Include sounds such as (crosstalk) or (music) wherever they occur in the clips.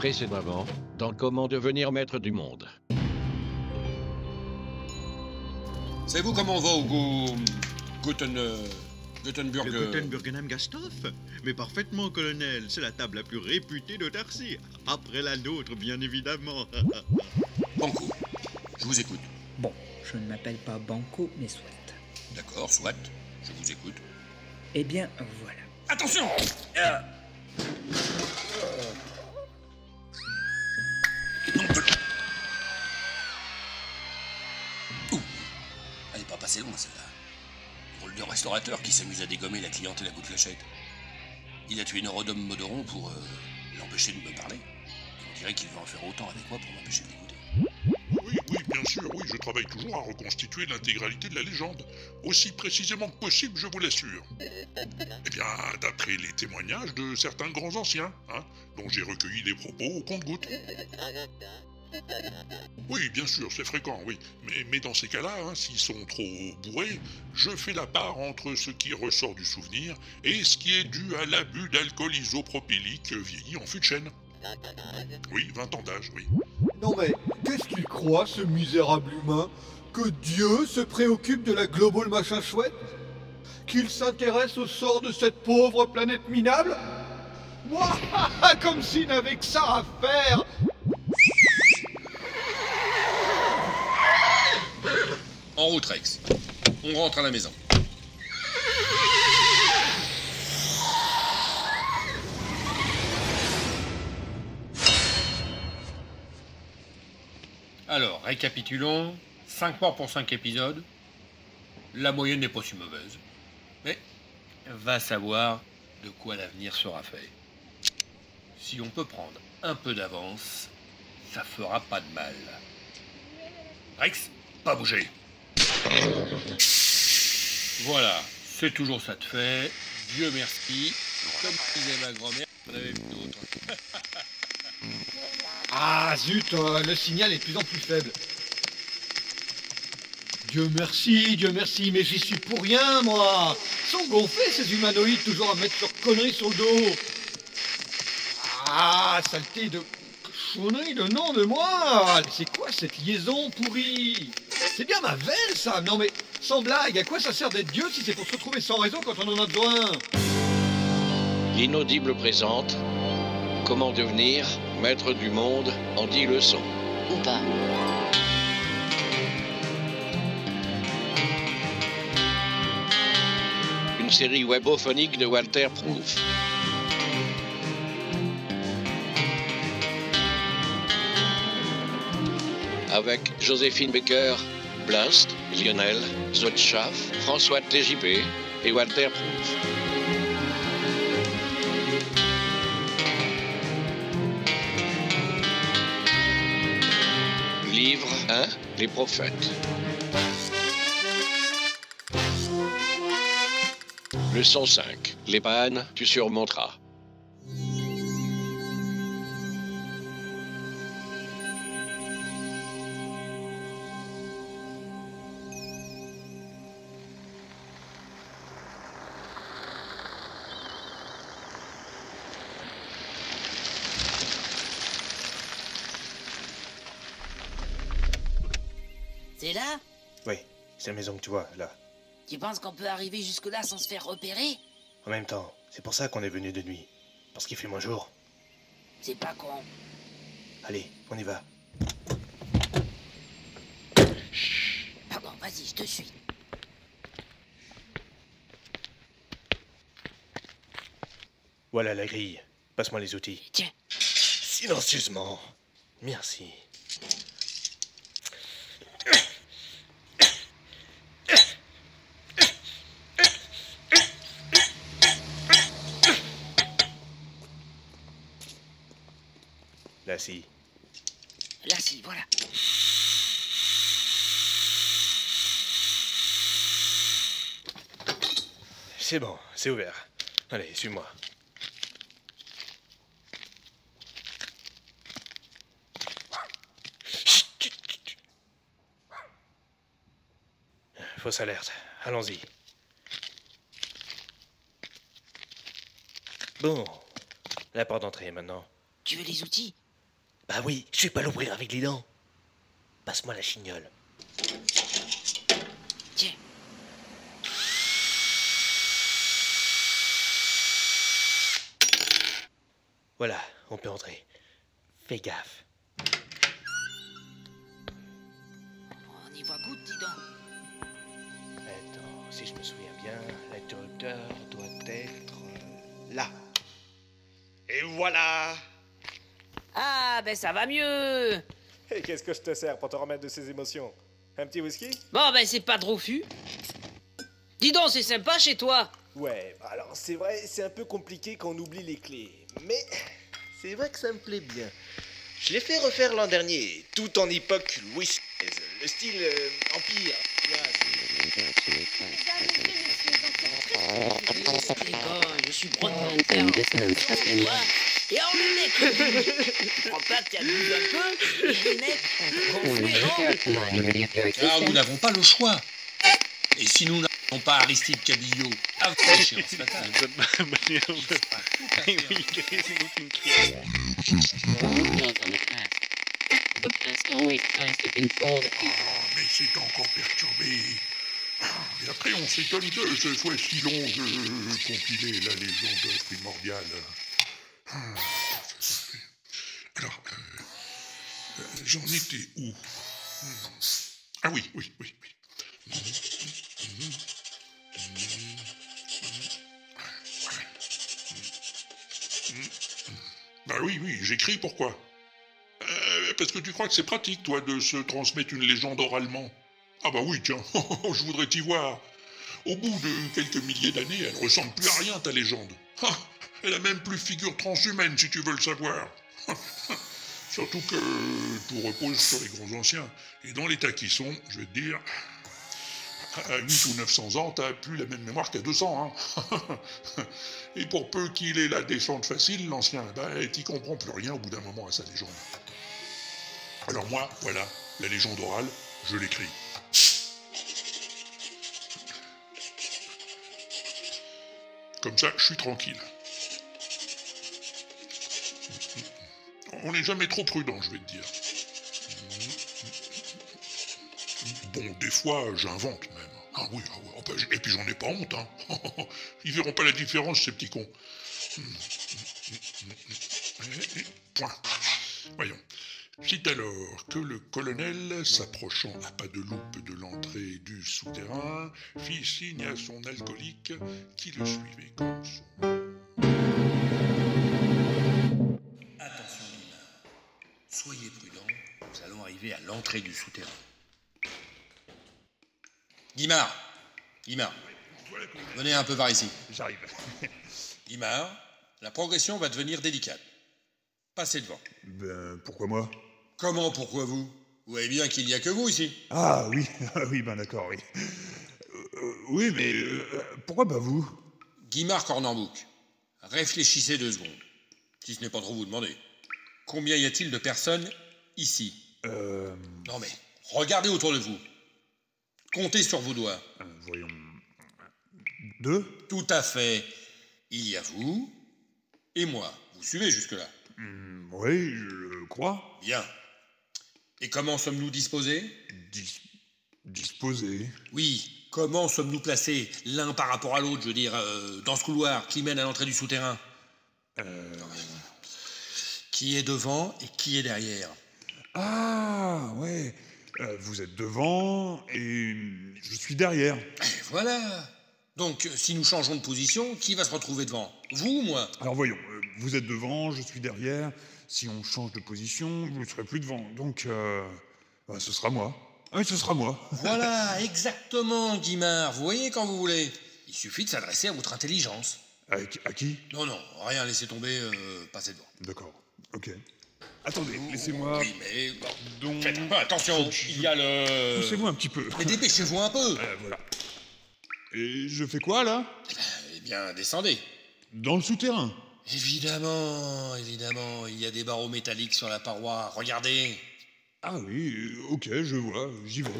Précédemment, dans Comment devenir maître du monde. Savez-vous comment on va au go... Guten... euh, Gutenberg... Le euh, Gutenbergenheim Mais parfaitement, colonel. C'est la table la plus réputée de Darcy. Après la nôtre, bien évidemment. (laughs) Banco. Je vous écoute. Bon, je ne m'appelle pas Banco, mais soit. D'accord, soit. Je vous écoute. Eh bien, voilà. Attention Non, qui s'amuse à dégommer la clientèle à coups de fléchette. Il a tué Neurodome Modoron pour euh, l'empêcher de me parler. On dirait qu'il va en faire autant avec moi pour m'empêcher de l'écouter. Oui, oui, bien sûr, oui, je travaille toujours à reconstituer l'intégralité de la légende. Aussi précisément que possible, je vous l'assure. Eh bien, d'après les témoignages de certains grands anciens, hein, dont j'ai recueilli des propos au compte-gouttes. Oui, bien sûr, c'est fréquent, oui. Mais, dans ces cas-là, hein, s'ils sont trop bourrés, je fais la part entre ce qui ressort du souvenir et ce qui est dû à l'abus d'alcool isopropylique vieilli en fût de chêne. Oui, 20 ans d'âge, oui. Non mais, qu'est-ce qu'il croit, ce misérable humain Que Dieu se préoccupe de la global machin chouette? Qu'il s'intéresse au sort de cette pauvre planète minable? Moi, (laughs) comme s'il n'avait que ça à faire En route, Rex. On rentre à la maison. Alors, récapitulons. 5 morts pour 5 épisodes. La moyenne n'est pas si mauvaise. Mais va savoir de quoi l'avenir sera fait. Si on peut prendre un peu d'avance, ça fera pas de mal. Rex, pas bouger. Voilà, c'est toujours ça de fait. Dieu merci. Comme disait ma grand-mère, on avait vu d'autres. (laughs) Ah zut, euh, le signal est de plus en plus faible. Dieu merci, Dieu merci, mais j'y suis pour rien, moi sont gonflés, ces humanoïdes, toujours à mettre leurs conneries sur le dos Ah, saleté de cochonnerie, le nom de moi C'est quoi cette liaison pourrie? C'est bien ma veine, ça Non mais, sans blague, à quoi ça sert d'être Dieu si c'est pour se retrouver sans raison quand on en a besoin? L'inaudible présente Comment devenir maître du monde en 10 leçons. Ou pas. Une série webophonique de Walter Proof. Avec Joséphine Baker, Blast, Lionel, Zotchaf, François TJP et Walter Proof. Livre 1 Les prophètes. Leçon 5 Les pannes, tu surmonteras. C'est là Oui, c'est la maison que tu vois, là. Tu penses qu'on peut arriver jusque-là sans se faire repérer En même temps, c'est pour ça qu'on est venu de nuit. Parce qu'il fait moins jour. C'est pas con. Allez, on y va. Pardon, vas-y, je te suis. Voilà la grille. Passe-moi les outils. Tiens, Silencieusement. Merci. Là, si. là si, voilà. C'est bon, c'est ouvert. Allez, suis-moi. Fausse alerte. Allons-y. Bon. La porte d'entrée maintenant. Tu veux les outils? Bah oui, je vais pas l'ouvrir avec les dents. Passe-moi la chignole. Tiens. Voilà, on peut entrer. Fais gaffe. On y voit goutte, dis donc. Attends, si je me souviens bien, l'interrupteur doit être euh, là. Et voilà Ah, ben ça va mieux. Et qu'est-ce que je te sers pour te remettre de ces émotions? Un petit whisky? Bon, ben c'est pas trop fût. Dis donc, c'est sympa chez toi. Ouais, alors c'est vrai, c'est un peu compliqué quand on oublie les clés. Mais c'est vrai que ça me plaît bien. Je l'ai fait refaire l'an dernier, tout en époque Louis XVI, le style euh, Empire. Tu vois, c'est- Les gars, je suis Et alors le mec, tu crois pas que un peu Et Car nous n'avons pas le choix. Et si nous n'avons pas Aristide Cabillo avant l'échéance fatale, à fait Mais c'est encore perturbé. Et après, on s'étonne que ce soit si long de compiler la légende primordiale. Alors, euh, euh, j'en étais où? Ah oui, oui, oui, oui. Bah oui, oui, j'écris pourquoi? Euh, Parce que tu crois que c'est pratique, toi, de se transmettre une légende oralement Ah bah oui, tiens, (laughs) je voudrais t'y voir. Au bout de quelques milliers d'années, elle ressemble plus à rien, ta légende. Elle a même plus figure transhumaine, si tu veux le savoir. (laughs) Surtout que tout repose sur les grands anciens. Et dans l'état qu'ils sont, je vais te dire, à 8 ou 900 ans, t'as plus la même mémoire qu'à 200. Hein. (laughs) Et pour peu qu'il ait la descente facile, l'ancien, bah, t'y comprends plus rien au bout d'un moment à sa légende. Alors moi, voilà, la légende orale, je l'écris. Comme ça, je suis tranquille. On n'est jamais trop prudent, je vais te dire. Bon, des fois, j'invente même. Ah oui, ah ah bah, et puis j'en ai pas honte, hein. (laughs) Ils verront pas la différence, ces petits cons. Point. Voyons. C'est alors que le colonel, s'approchant à pas de loupe de l'entrée du souterrain, fit signe à son alcoolique qui le suivait comme son. À l'entrée du souterrain. Guimard Guimard, venez un peu par ici. J'arrive. (laughs) Guimard, la progression va devenir délicate. Passez devant. Ben, pourquoi moi? Comment, pourquoi vous? Vous voyez bien qu'il n'y a que vous ici. Ah oui, ah (laughs) oui, ben d'accord, oui. Euh, oui, mais euh, pourquoi pas vous? Guimard Cornambouc, réfléchissez deux secondes. Si ce n'est pas trop vous demander. Combien y a-t-il de personnes ici? Euh. Non mais, regardez autour de vous. Comptez sur vos doigts. euh, voyons. Deux Tout à fait. Il y a vous et moi. Vous suivez jusque-là Hmm, Oui, je crois. Bien. Et comment sommes-nous disposés? Dis- disposé. Oui, comment sommes-nous placés l'un par rapport à l'autre, je veux dire, euh, dans ce couloir qui mène à l'entrée du souterrain? Euh. Qui est devant et qui est derrière? Ah, ouais. Euh, vous êtes devant et je suis derrière. Et voilà. Donc, euh, si nous changeons de position, qui va se retrouver devant? Vous ou moi? Alors voyons, euh, vous êtes devant, je suis derrière. Si on change de position, vous ne serez plus devant. Donc, euh, bah, ce sera moi. Ah Oui, ce sera moi. (laughs) Voilà, exactement, Guimard. Vous voyez quand vous voulez. Il suffit de s'adresser à votre intelligence. Avec, à qui? Non, non, rien, laissez tomber, euh, passez devant. D'accord. Ok. Attendez, laissez-moi. Oui, mais Donc, faites attention, il y a le... poussez-vous un petit peu. Mais dépêchez-vous un peu. Euh, voilà. Et je fais quoi là? Eh bien, descendez. Dans le souterrain. Évidemment, évidemment, il y a des barreaux métalliques sur la paroi. Regardez. Ah oui, ok, je vois, j'y vais.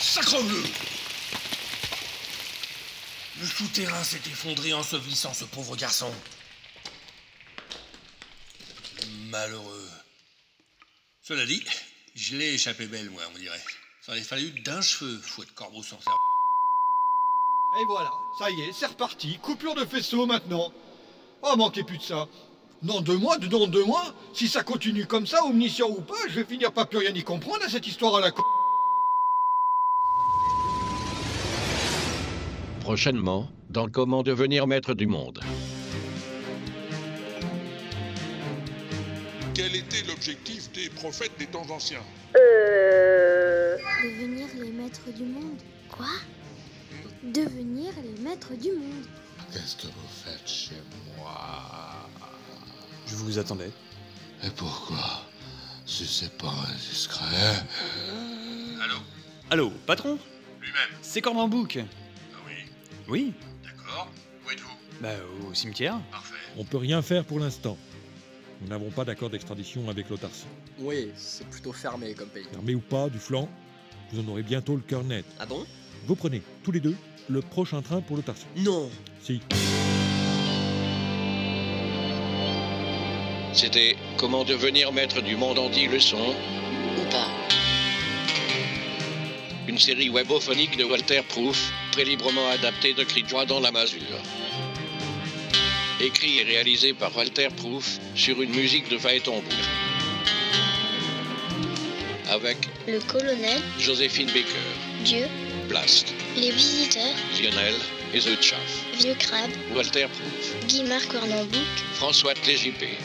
Sacre bleu souterrain s'est effondré ensevelissant ce pauvre garçon. Malheureux. Cela dit, je l'ai échappé belle, moi, on dirait. Ça aurait fallu d'un cheveu, fouet de corbeau sans cerveau. Et voilà, ça y est, c'est reparti. Coupure de faisceau maintenant. Oh, manquez plus de ça. Non, deux mois, non, deux mois. Si ça continue comme ça, omniscient ou pas, je vais finir par plus rien y comprendre à cette histoire à la con. Prochainement, dans Comment devenir maître du monde. Quel était l'objectif des prophètes des temps anciens? Euh... Devenir les maîtres du monde. Quoi? Devenir les maîtres du monde. Qu'est-ce que vous faites chez moi? Je vous attendais. Et pourquoi? Si c'est pas indiscret. Allô? Allô, patron? Lui-même. C'est Cordon Bouc. Ah oui D'accord. Où êtes-vous? Bah, au cimetière. Parfait. On peut rien faire pour l'instant. Nous n'avons pas d'accord d'extradition avec l'autarcie. Oui, c'est plutôt fermé comme pays. Fermé ou pas, du flanc, vous en aurez bientôt le cœur net. Ah bon? Vous prenez, tous les deux, le prochain train pour l'autarcie. Non Si. C'était Comment devenir maître du monde en 10 leçons? Ou pas. Une série webophonique de Walter Proof, très librement adaptée de Cri de joie dans la masure. Écrit et réalisé par Walter Proof sur une musique de Phaéton Boulle. Avec Le colonel, Joséphine Baker, Dieu, Blast, les visiteurs, Lionel et The Chaff, Vieux Crabe, Walter Proof, Cornambouc, François Tlégipé.